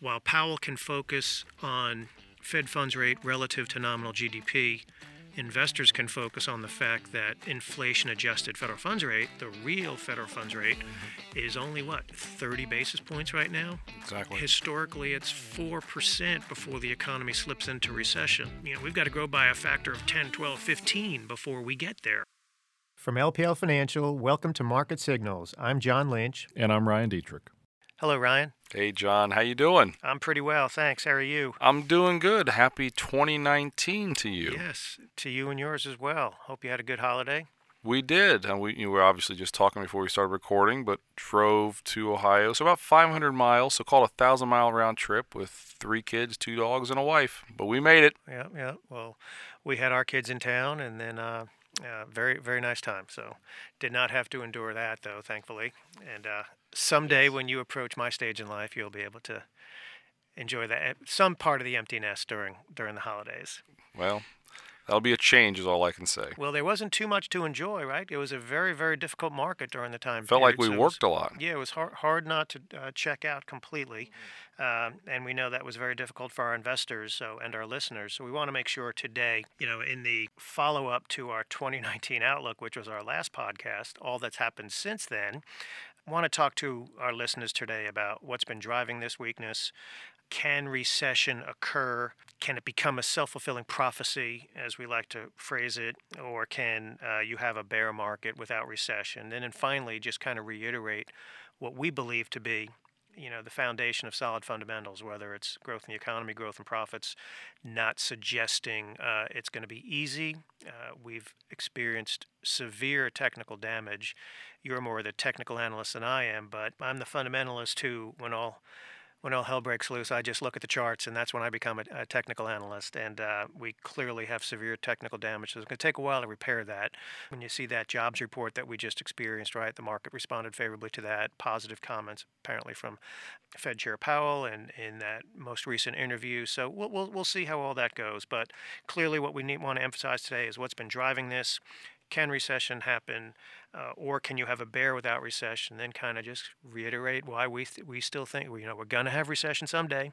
while Powell can focus on Fed funds rate relative to nominal GDP, investors can focus on the fact that inflation adjusted federal funds rate, the real federal funds rate, is only what, 30 basis points right now? Exactly. Historically, it's 4% before the economy slips into recession. You know, we've got to grow by a factor of 10, 12, 15 before we get there. From LPL Financial, welcome to Market Signals. I'm John Lynch. And I'm Ryan Detrick. Hello, Ryan. Hey, John. How you doing? I'm pretty well, thanks. How are you? I'm doing good. Happy 2019 to you. Yes, to you and yours as well. Hope you had a good holiday. We did, and we you know, were obviously just talking before we started recording, but drove to Ohio, so about 500 miles, so called a thousand mile round trip with three kids, two dogs, and a wife. But we made it. Yeah, yeah. Well, we had our kids in town, and then uh, uh, very, very nice time. So, did not have to endure that though, thankfully. And uh, someday, when you approach my stage in life, you'll be able to enjoy that some part of the emptiness during during the holidays. Well, that'll be a change, is all I can say. Well, there wasn't too much to enjoy, right? It was a very, very difficult market during the time. Felt period, like we so worked it a lot. Yeah, it was hard, hard not to uh, check out completely, um, and we know that was very difficult for our investors, so and our listeners. So we want to make sure today, you know, in the follow up to our 2019 outlook, which was our last podcast, all that's happened since then. Want to talk to our listeners today about what's been driving this weakness, can recession occur? Can it become a self fulfilling prophecy, as we like to phrase it? Or can uh, you have a bear market without recession? And then finally, just kind of reiterate what we believe to be you know the foundation of solid fundamentals whether it's growth in the economy growth in profits not suggesting uh, it's going to be easy. Uh, we've experienced severe technical damage. You're more the technical analyst than i am but i'm the fundamentalist who when all when all hell breaks loose, I just look at the charts, and that's when I become a, a technical analyst. And uh, we clearly have severe technical damage. So it's going to take a while to repair that. When you see that jobs report that we just experienced, right, the market responded favorably to that. Positive comments apparently from Fed Chair Powell and in that most recent interview. So we'll, we'll, we'll see how all that goes. But clearly, what we need, want to emphasize today is what's been driving this. Can recession happen? uh, or can you have a bear without recession? Then kind of just reiterate why we th- we still think you know we're going to have recession someday.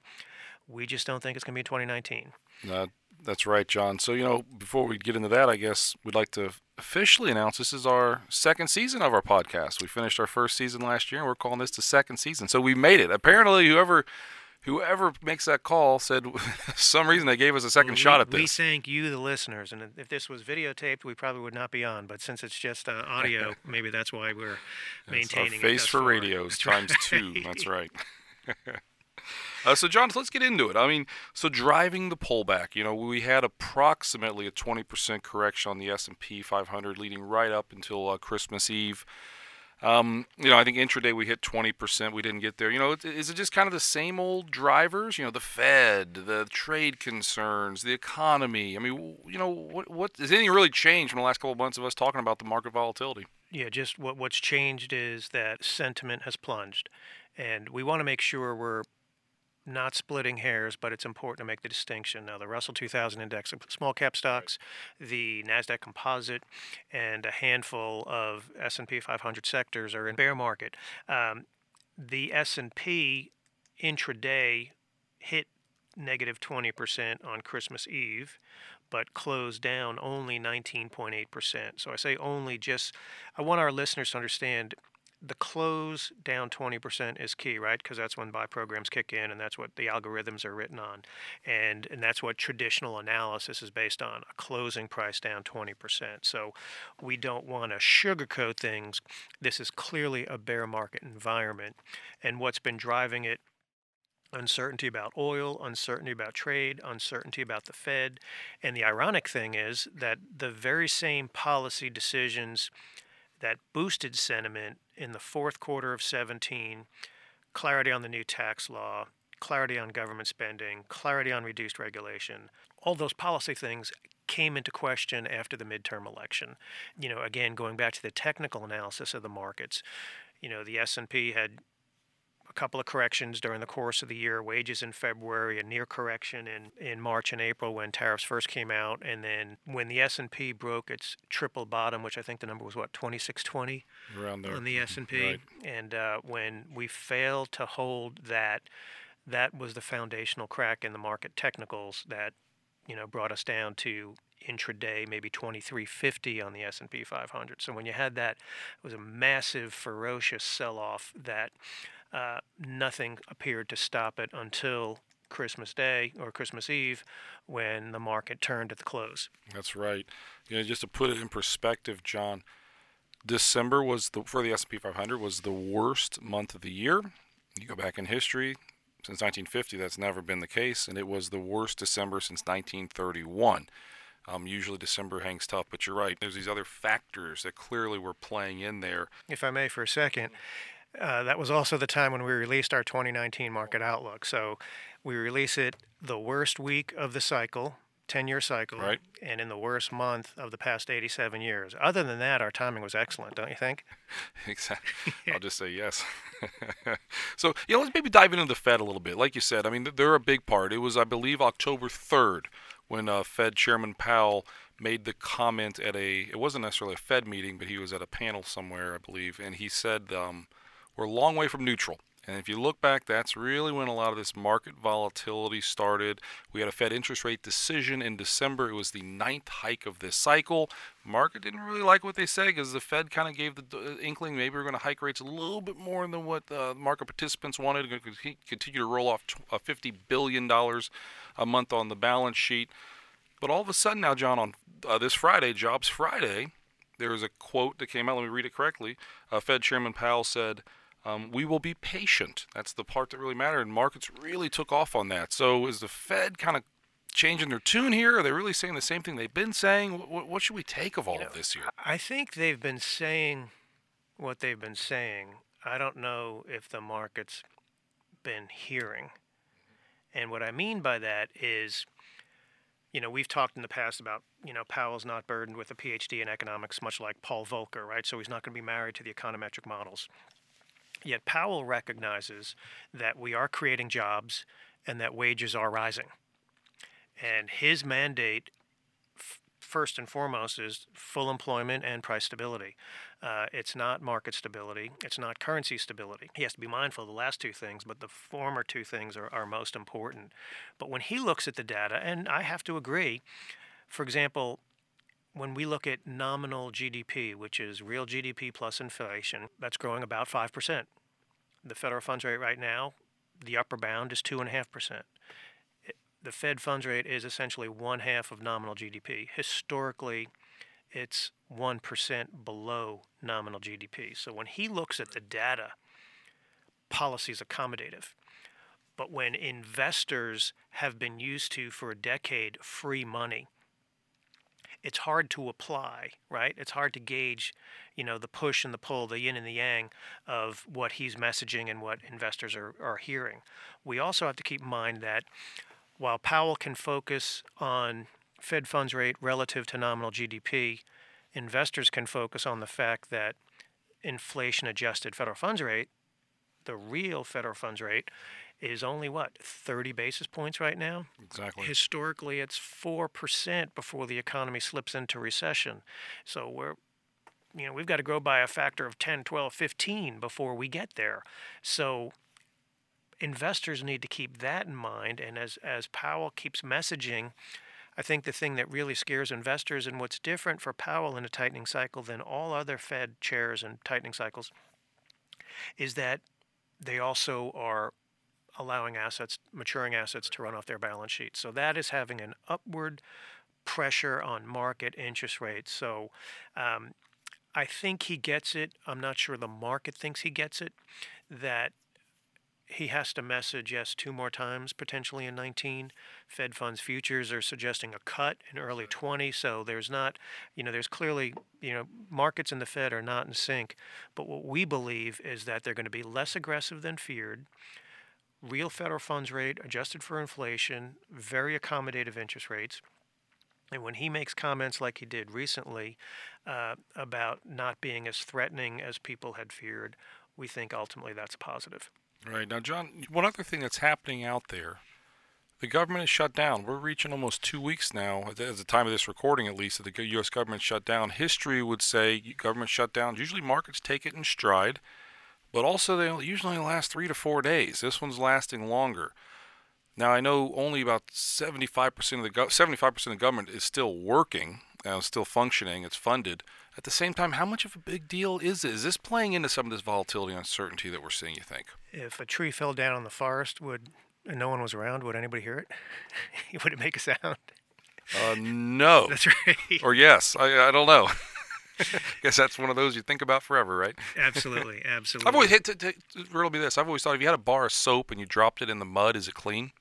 We just don't think it's going to be 2019. Uh, that's right, John. So you know, before we get into that, I guess we'd like to officially announce this is our second season of our podcast. We finished our first season last year, and we're calling this the second season. So we made it. Apparently, whoever whoever makes that call said some reason they gave us a second Well, shot at this. We thank you, the listeners, and if this was videotaped, we probably would not be on. But since it's just uh, audio, maybe that's why we're maintaining it face for radios times two. That's right. uh, so, John, let's get into it. I mean, so driving the pullback, you know, we had approximately a 20% correction on the S&P 500, leading right up until uh, Christmas Eve. Um, you know, I think intraday we hit 20%. We didn't get there. You know, is- it just kind of the same old drivers? You know, the Fed, the trade concerns, the economy. I mean, you know, what what has anything really changed from the last couple of months of us talking about the market volatility? Yeah, just what what's changed is that sentiment has plunged, and we want to make sure we're not splitting hairs, but it's important to make the distinction. Now, the Russell 2000 index of small cap stocks, the Nasdaq Composite, and a handful of S&P 500 sectors are in bear market. Um, the S&P intraday hit negative 20% on Christmas Eve, but closed down only 19.8%. So I say only just, I want our listeners to understand the close down 20% is key, right? Because that's when buy programs kick in and that's what the algorithms are written on. And, and that's what traditional analysis is based on a closing price down 20%. So we don't want to sugarcoat things. This is clearly a bear market environment. And what's been driving it uncertainty about oil, uncertainty about trade, uncertainty about the Fed. And the ironic thing is that the very same policy decisions that boosted sentiment in the fourth quarter of 17, clarity on the new tax law, clarity on government spending, clarity on reduced regulation, all those policy things came into question after the midterm election. You know, again, going back to the technical analysis of the markets, you know, the S&P had couple of corrections during the course of the year wages in february a near correction in, in march and april when tariffs first came out and then when the s&p broke its triple bottom which i think the number was what 2620 Around there. on the s&p Right. and uh, when we failed to hold that that was the foundational crack in the market technicals that you know brought us down to intraday maybe 2350 on the S&P 500 so when you had that it was a massive ferocious sell-off that uh, nothing appeared to stop it until Christmas Day or Christmas Eve when the market turned at the close. That's right. You know, just to put it in perspective, John, December was the for the S&P 500 was the worst month of the year. You go back in history, since 1950, that's never been the case, and it was the worst December since 1931. Um, usually December hangs tough, but you're right. There's these other factors that clearly were playing in there. If I may, for a second, uh, that was also the time when we released our 2019 market outlook. So we release it the worst week of the cycle, 10 year cycle, right. and in the worst month of the past 87 years. Other than that, our timing was excellent, don't you think? exactly. I'll just say yes. so, you know, let's maybe dive into the Fed a little bit. Like you said, I mean, they're a big part. It was, I believe, October 3rd when uh, Fed Chairman Powell made the comment at a, it wasn't necessarily a Fed meeting, but he was at a panel somewhere, I believe, and he said, um, we're a long way from neutral. And if you look back, that's really when a lot of this market volatility started. We had a Fed interest rate decision in December. It was the ninth hike of this cycle. Market didn't really like what they said because the Fed kind of gave the inkling maybe we're going to hike rates a little bit more than what the market participants wanted. Going to continue to roll off uh, $50 billion a month on the balance sheet. But all of a sudden now, John, on uh, this Friday, Jobs Friday, there was a quote that came out. Let me read it correctly. Uh, Fed Chairman Powell said, um, we will be patient. That's the part that really mattered. And markets really took off on that. So is the Fed kind of changing their tune here? Are they really saying the same thing they've been saying? What, what should we take of all you know, of this here? I think they've been saying what they've been saying. I don't know if the market's been hearing. And what I mean by that is, you know, we've talked in the past about, you know, Powell's not burdened with a PhD in economics, much like Paul Volcker, right? So he's not going to be married to the econometric models. Yet Powell recognizes that we are creating jobs and that wages are rising. And his mandate, f- first and foremost, is full employment and price stability. Uh, it's not market stability, it's not currency stability. He has to be mindful of the last two things, but the former two things are, are most important. But when he looks at the data, and I have to agree, for example, when we look at nominal GDP, which is real GDP plus inflation, that's growing about 5%. The federal funds rate right now, the upper bound is 2.5%. The Fed funds rate is essentially one half of nominal GDP. Historically, it's 1% below nominal GDP. So when he looks at the data, policy is accommodative. But when investors have been used to, for a decade, free money, it's hard to apply, right? It's hard to gauge, you know, the push and the pull, the yin and the yang of what he's messaging and what investors are, are hearing. We also have to keep in mind that while Powell can focus on Fed funds rate relative to nominal GDP, investors can focus on the fact that inflation adjusted federal funds rate, the real federal funds rate, is only what 30 basis points right now. Exactly. Historically, it's four percent before the economy slips into recession. So we're you know, we've got to grow by a factor of 10, 12, 15 before we get there. So investors need to keep that in mind. And as, as Powell keeps messaging, I think the thing that really scares investors and what's different for Powell in a tightening cycle than all other Fed chairs and tightening cycles is that they also are allowing assets, maturing assets, to run off their balance sheet. So that is having an upward pressure on market interest rates. So um, I think he gets it. I'm not sure the market thinks he gets it. That he has to message yes two more times potentially in 19 fed funds futures are suggesting a cut in early 20 so there's not you know there's clearly you know markets and the fed are not in sync but what we believe is that they're going to be less aggressive than feared real federal funds rate adjusted for inflation, very accommodative interest rates. And when he makes comments like he did recently uh, about not being as threatening as people had feared, we think ultimately that's positive. Right. Now, John, one other thing that's happening out there the government is shut down. We're reaching almost two weeks now, at the time of this recording at least, that the U.S. government shut down. History would say government shutdowns, usually markets take it in stride but also they usually only last three to four days. This one's lasting longer. Now I know only about 75% of the go- 75% of the government is still working, uh, still functioning. It's funded. At the same time, how much of a big deal is it? Is this playing into some of this volatility and uncertainty that we're seeing? You think? If a tree fell down in the forest, would and no one was around, would anybody hear it? would it make a sound? Uh, no. That's right. or yes. I I don't know. Guess that's one of those you think about forever, right? absolutely, absolutely. I've always hit to, to, riddle me this. I've always thought if you had a bar of soap and you dropped it in the mud, is it clean?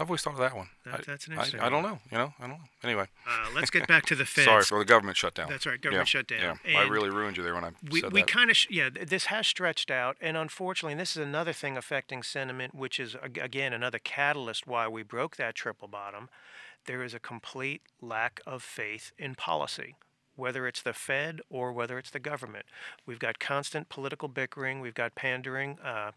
I've always thought of that one. That- I- that's an I, interesting I don't know. You know, I don't know. Anyway, Uh, let's get back to the Fed. sorry for the government shutdown. That's right, government yeah, shutdown. Yeah, I And really ruined you there when I we, said we kind of sh- yeah this has stretched out and unfortunately and this is another thing affecting sentiment which is again another catalyst why we broke that triple bottom there is a complete lack of faith in policy whether it's the fed or whether it's the government. We've got constant political bickering we've got pandering uh,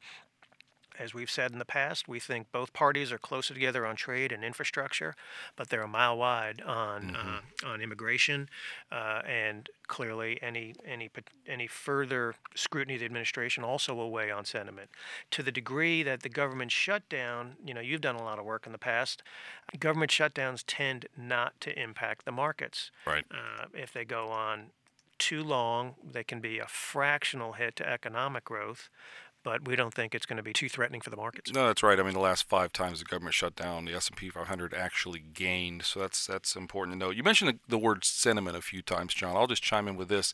as we've said in the past, we think both parties are closer together on trade and infrastructure, but they're a mile wide on uh, on immigration, uh, and clearly any any any further scrutiny of the administration also will weigh on sentiment. To the degree that the government shutdown, you know, you've done a lot of work in the past. Government shutdowns tend not to impact the markets. Right. Uh, if they go on too long, they can be a fractional hit to economic growth, but we don't think it's going to be too threatening for the markets. No, that's right. I mean, the last five times the government shut down, the S&P 500 actually gained. So that's that's important to note. You mentioned the, word sentiment a few times, John. I'll just chime in with this.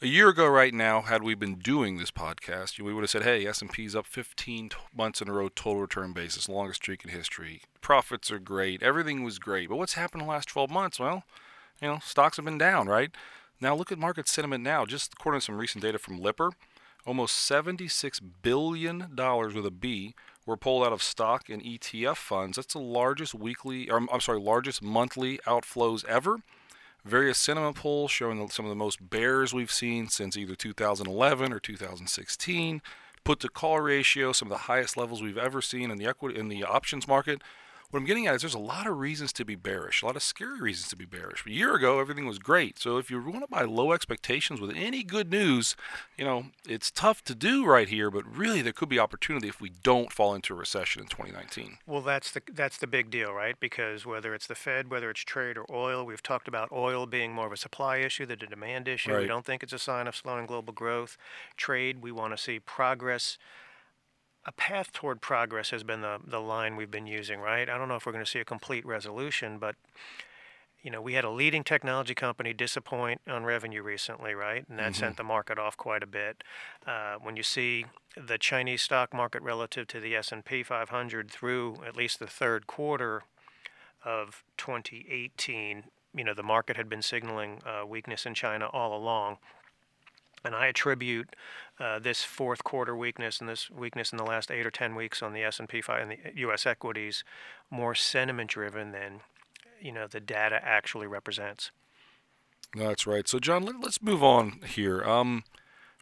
A year ago, right now, had we been doing this podcast, we would have said, "Hey, S&P's up 15 t- months in a row, total return basis, longest streak in history. Profits are great. Everything was great. But what's happened in the last 12 months? Well, you know, stocks have been down, right? Now look at market sentiment now. Just according to some recent data from Lipper, almost 76 billion dollars with a B were pulled out of stock and ETF funds. That's the largest weekly, or I'm sorry, largest monthly outflows ever. Various sentiment polls showing some of the most bears we've seen since either 2011 or 2016. Put to call ratio, some of the highest levels we've ever seen in the equity in the options market. What I'm getting at is there's a lot of reasons to be bearish, a lot of scary reasons to be bearish. A year ago, everything was great. So if you want to buy low expectations with any good news, you know, it's tough to do right here, but really there could be opportunity if we don't fall into a recession in 2019. Well, that's the that's the big deal, right? Because whether it's the Fed, whether it's trade or oil, we've talked about oil being more of a supply issue than a demand issue. We don't think it's a sign of slowing global growth. Trade, we want to see progress. A path toward progress has been the the line we've been using, right? I don't know if we're going to see a complete resolution, but you know, we had a leading technology company disappoint on revenue recently, right? And that sent the market off quite a bit. Uh, when you see the Chinese stock market relative to the S&P 500 through at least the third quarter of 2018, you know, the market had been signaling uh, weakness in China all along. And I attribute uh, this fourth quarter weakness and this weakness in the last eight or ten weeks on the S&P 5 and the U.S. equities more sentiment driven than you know the data actually represents. That's right. So, John, let, let's move on here. Um,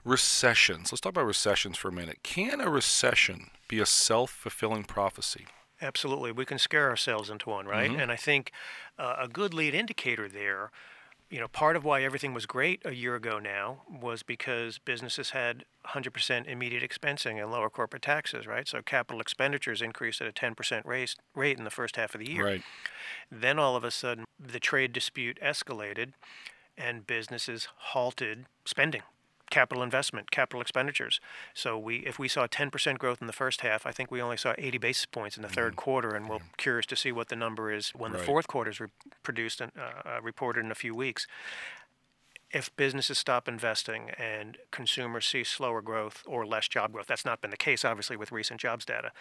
recessions. Let's talk about recessions for a minute. Can a recession be a self-fulfilling prophecy? Absolutely, we can scare ourselves into one, right? And I think uh, a good lead indicator there, you know, part of why everything was great a year ago now was because businesses had 100% immediate expensing and lower corporate taxes, right? So capital expenditures increased at a 10% rate rate in the first half of the year. Right. Then all of a sudden, the trade dispute escalated, and businesses halted spending, capital investment, capital expenditures. So we, if we saw 10% growth in the first half, I think we only saw 80 basis points in the third quarter, and we're curious to see what the number is when the fourth quarter is re- produced and uh, uh, reported in a few weeks. If businesses stop investing and consumers see slower growth or less job growth, that's not been the case, obviously, with recent jobs data.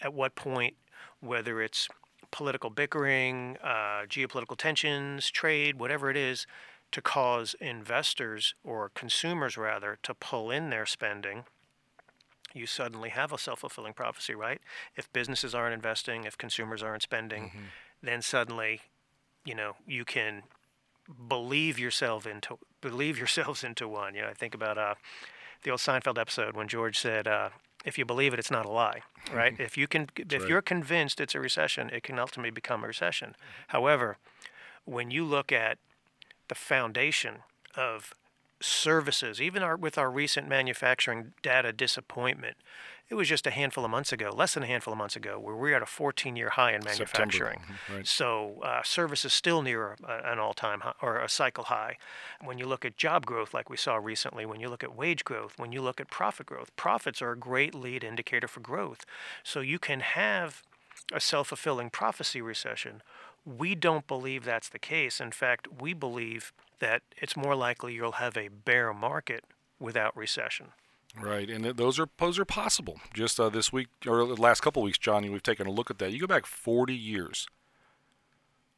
At what point, whether it's political bickering, uh, geopolitical tensions, trade, whatever it is, to cause investors or consumers rather to pull in their spending, you suddenly have a self fulfilling prophecy, right? If businesses aren't investing, if consumers aren't spending, then suddenly, you know, you can believe yourself into believe yourselves into one. You know, I think about uh, the old Seinfeld episode when George said, uh, "If you believe it, it's not a lie." Right? if you can, if right. you're convinced it's a recession, it can ultimately become a recession. However, when you look at the foundation of services, even our, with our recent manufacturing data disappointment, it was just a handful of months ago, less than a handful of months ago, where we are at a 14-year high in manufacturing. Mhm, right. So uh, service is still near an all-time high or a cycle high. When you look at job growth, like we saw recently, when you look at wage growth, when you look at profit growth, profits are a great lead indicator for growth. So you can have a self-fulfilling prophecy recession. We don't believe that's the case. In fact, we believe that it's more likely you'll have a bear market without recession. Right, and those are those are possible. Just uh, this week or the last couple weeks, Johnny, we've taken a look at that. You go back 40 years.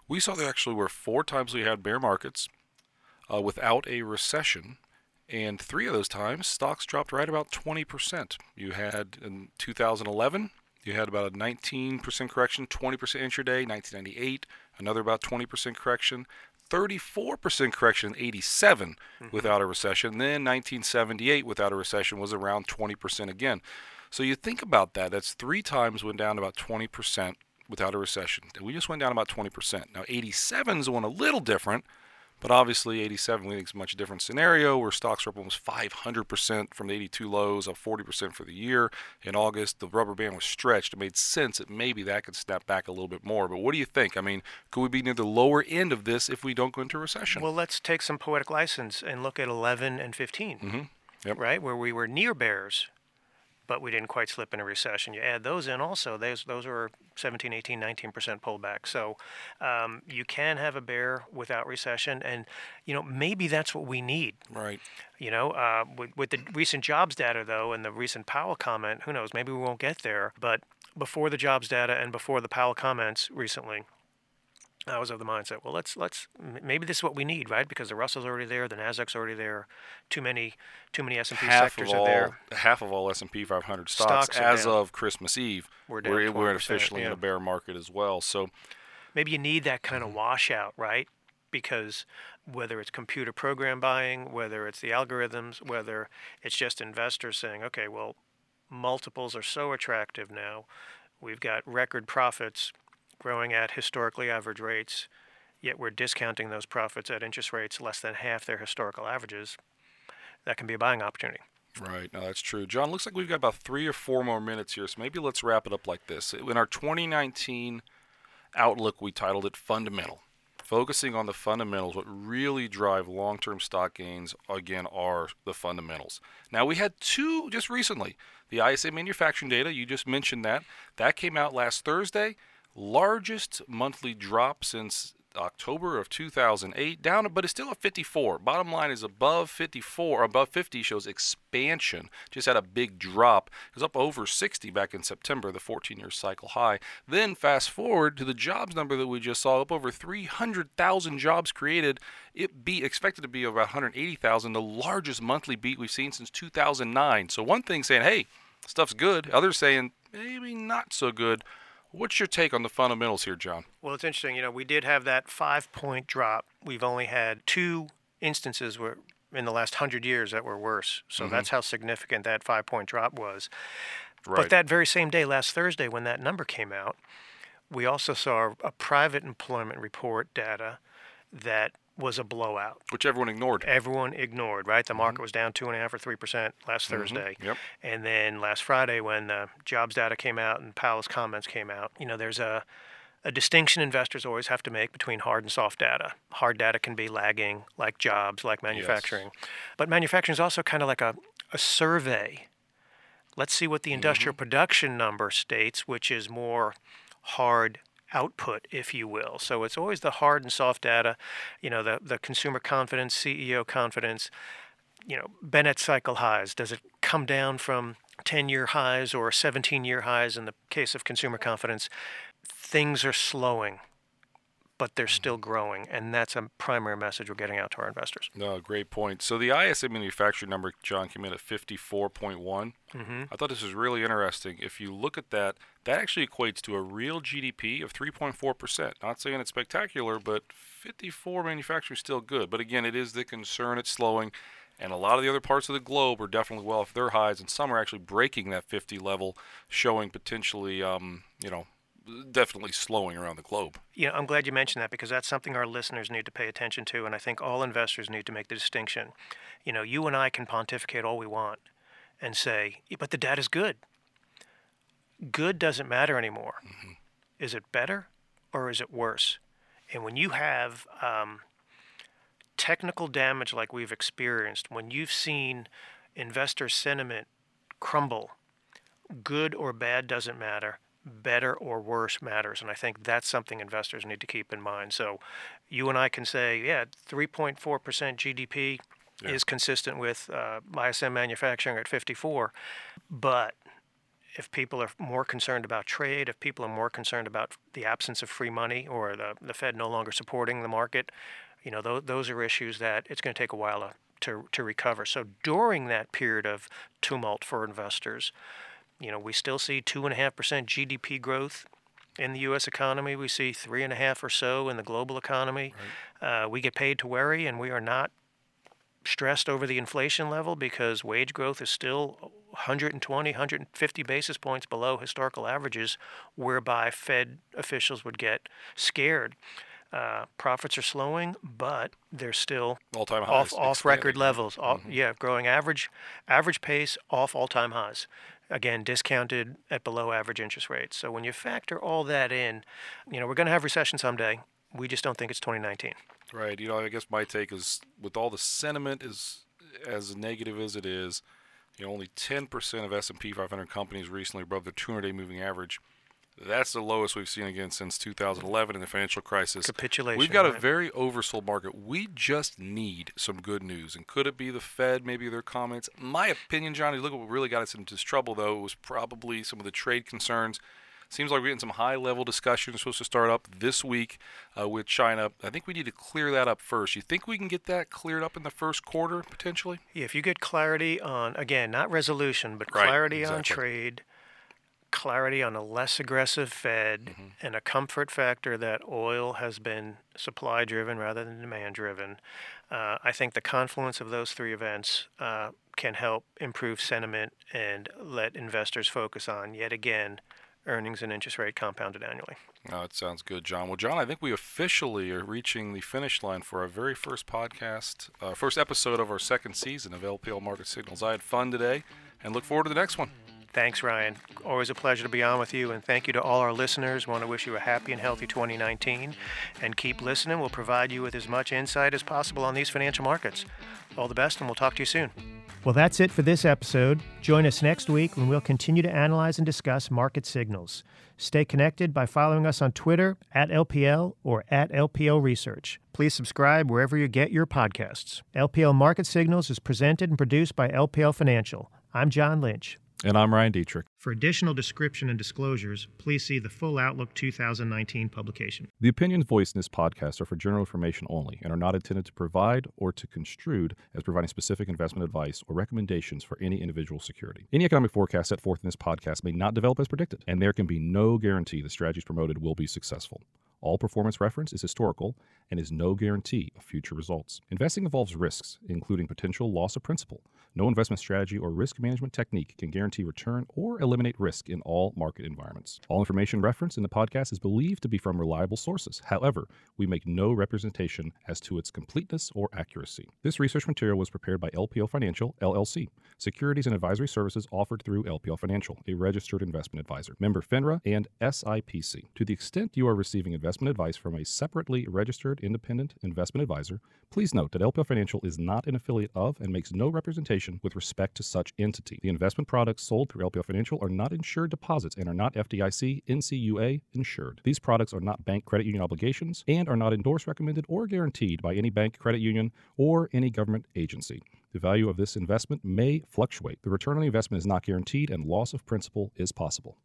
We saw there actually were four times we had bear markets uh, without a recession, and three of those times stocks dropped right about 20%. You had in 2011, you had about a 19% correction, 20% intraday. 1998, another about 20% correction. 34% correction in 87 mm-hmm. without a recession. Then 1978 without a recession was around 20% again. So you think about that. That's three times went down about 20% without a recession. And we just went down about 20%. Now 87 is one a little different, but obviously 87 we think is a much different scenario where stocks are up almost 500% from the 82 lows, up 40% for the year. In August, the rubber band was stretched. It made sense that maybe that could snap back a little bit more. But what do you think? I mean, could we be near the lower end of this if we don't go into a recession? Well, let's take some poetic license and look at 11 and 15, Mm-hmm. Yep. right? Where we were near bears, but we didn't quite slip in a recession. You add those in also, those, those were 17, 18, 19% pullback. So um, you can have a bear without recession. And, you know, maybe that's what we need. Right. You know, uh, with, with the recent jobs data, though, and the recent Powell comment, who knows, maybe we won't get there. But before the jobs data and before the Powell comments recently, I was of the mindset, well, let's let's maybe this is what we need, right? Because the Russell's already there, the Nasdaq's already there, too many too many S and P sectors of are there. half of all S&P 500 stocks, Stocks as down. of Christmas Eve We're we're, we're 12%, officially in a bear market as well. So Maybe you need that Mm-hmm. kind of washout, right? Because whether it's computer program buying, whether it's the algorithms, whether it's just investors saying, okay, well, multiples are so attractive now, we've got record profits growing at historically average rates, yet we're discounting those profits at interest rates less than half their historical averages. That can be a buying opportunity. Right, no, that's true. John, looks like we've got about three or four more minutes here, so maybe let's wrap it up like this. In our 2019 outlook, we titled it Fundamental. Focusing on the fundamentals, what really drive long term stock gains, again, are the fundamentals. Now, we had two just recently. The ISM manufacturing data, you just mentioned that. That came out last Thursday. Largest monthly drop since October of 2008, down, but it's still at 54. Bottom line is above 54, above 50 shows expansion. Just had a big drop. It was up over 60 back in September, the 14-year cycle high. Then fast forward to the jobs number that we just saw, up over 300,000 jobs created. It be expected to be about 180,000, the largest monthly beat we've seen since 2009. So one thing saying, hey, stuff's good. Others saying maybe not so good. What's your take on the fundamentals here, John? Well, it's interesting. You know, we did have that five point drop. We've only had two instances where in the last hundred years that were worse. So mm-hmm. that's how significant that five point drop was. Right. But that very same day, last Thursday, when that number came out, we also saw a private employment report data that was a blowout. which everyone ignored. Everyone ignored, right? The mm-hmm. market was down two and a half or three percent last mm-hmm. Thursday. Yep. And then last Friday, when the jobs data came out and Powell's comments came out, you know, there's a a distinction investors always have to make between hard and soft data. Hard data can be lagging, like jobs, like manufacturing. yes. But manufacturing is also kind of like a, a survey. Let's see what the mm-hmm. industrial production number states, which is more hard output, if you will. So it's always the hard and soft data, you know, the, the consumer confidence, CEO confidence, you know, Bennett cycle highs. Does it come down from 10 year highs or 17 year highs in the case of consumer confidence? Things are slowing, but they're still growing. And that's a primary message we're getting out to our investors. No, great point. So the ISM manufacturing number, John, came in at 54.1. Mm-hmm. I thought this was really interesting. If you look at that, that actually equates to a real GDP of 3.4%. Not saying it's spectacular, but 54 manufacturing is still good. But again, it is the concern it's slowing. And a lot of the other parts of the globe are definitely well off their highs, and some are actually breaking that 50 level, showing potentially, um, you know, definitely slowing around the globe. Yeah, I'm glad you mentioned that because that's something our listeners need to pay attention to, and I think all investors need to make the distinction. You know, you and I can pontificate all we want and say, but the data's good. Good doesn't matter anymore. Mm-hmm. Is it better or is it worse? And when you have um, technical damage like we've experienced, when you've seen investor sentiment crumble, good or bad doesn't matter better or worse matters. And I think that's something investors need to keep in mind. So you and I can say, yeah, 3.4% GDP yeah. is consistent with uh, ISM manufacturing at 54. But if people are more concerned about trade, if people are more concerned about the absence of free money or the, the Fed no longer supporting the market, you know, th- those are issues that it's going to take a while to, to, to recover. So during that period of tumult for investors, you know, we still see two and a half percent GDP growth in the U.S. economy. We see three and a half or so in the global economy. Right. Uh, we get paid to worry, and we are not stressed over the inflation level because wage growth is still 120, 150 basis points below historical averages, whereby Fed officials would get scared. Uh, profits are slowing, but they're still all-time highs, off off record levels. Off, mm-hmm. Yeah, growing average average pace off all-time highs again discounted at below average interest rates. So when you factor all that in, you know, we're going to have recession someday. We just don't think it's 2019. Right. You know, I guess my take is with all the sentiment is as negative as it is, you know, only 10% of S&P 500 companies recently above the 200-day moving average. That's the lowest we've seen again since 2011 in the financial crisis. Capitulation. We've got right? a very oversold market. We just need some good news. And could it be the Fed? Maybe their comments. My opinion, Johnny, look at what really got us into this trouble, though, was probably some of the trade concerns. Seems like we're getting some high level discussions supposed to start up this week uh, with China. I think we need to clear that up first. You think we can get that cleared up in the first quarter potentially? Yeah, if you get clarity on, again, not resolution, but clarity right, exactly. on trade, clarity on a less aggressive Fed mm-hmm. and a comfort factor that oil has been supply driven rather than demand driven. Uh, I think the confluence of those three events uh, can help improve sentiment and let investors focus on, yet again, earnings and interest rate compounded annually. Oh, that sounds good, John. Well, John, I think we officially are reaching the finish line for our very first podcast, uh, first episode of our second season of LPL Market Signals. I had fun today and look forward to the next one. Thanks, Ryan. Always a pleasure to be on with you, and thank you to all our listeners. Want to wish you a happy and healthy 2019, and keep listening. We'll provide you with as much insight as possible on these financial markets. All the best, and we'll talk to you soon. Well, that's it for this episode. Join us next week when we'll continue to analyze and discuss market signals. Stay connected by following us on Twitter at LPL or at LPL Research. Please subscribe wherever you get your podcasts. LPL Market Signals is presented and produced by LPL Financial. I'm John Lynch. And I'm Ryan Detrick. For additional description and disclosures, please see the Full Outlook 2019 publication. The opinions voiced in this podcast are for general information only and are not intended to provide or to construed as providing specific investment advice or recommendations for any individual security. Any economic forecast set forth in this podcast may not develop as predicted, and there can be no guarantee the strategies promoted will be successful. All performance reference is historical and is no guarantee of future results. Investing involves risks, including potential loss of principal. No investment strategy or risk management technique can guarantee return or eliminate risk in all market environments. All information referenced in the podcast is believed to be from reliable sources. However, we make no representation as to its completeness or accuracy. This research material was prepared by LPL Financial, LLC, securities and advisory services offered through LPL Financial, a registered investment advisor, member FINRA and SIPC. To the extent you are receiving investment advice from a separately registered independent investment advisor, please note that LPL Financial is not an affiliate of and makes no representation with respect to such entity. The investment products sold through LPL Financial are not insured deposits and are not FDIC NCUA insured. These products are not bank credit union obligations and are not endorsed, recommended, or guaranteed by any bank, credit union, or any government agency. The value of this investment may fluctuate. The return on investment is not guaranteed, and loss of principal is possible.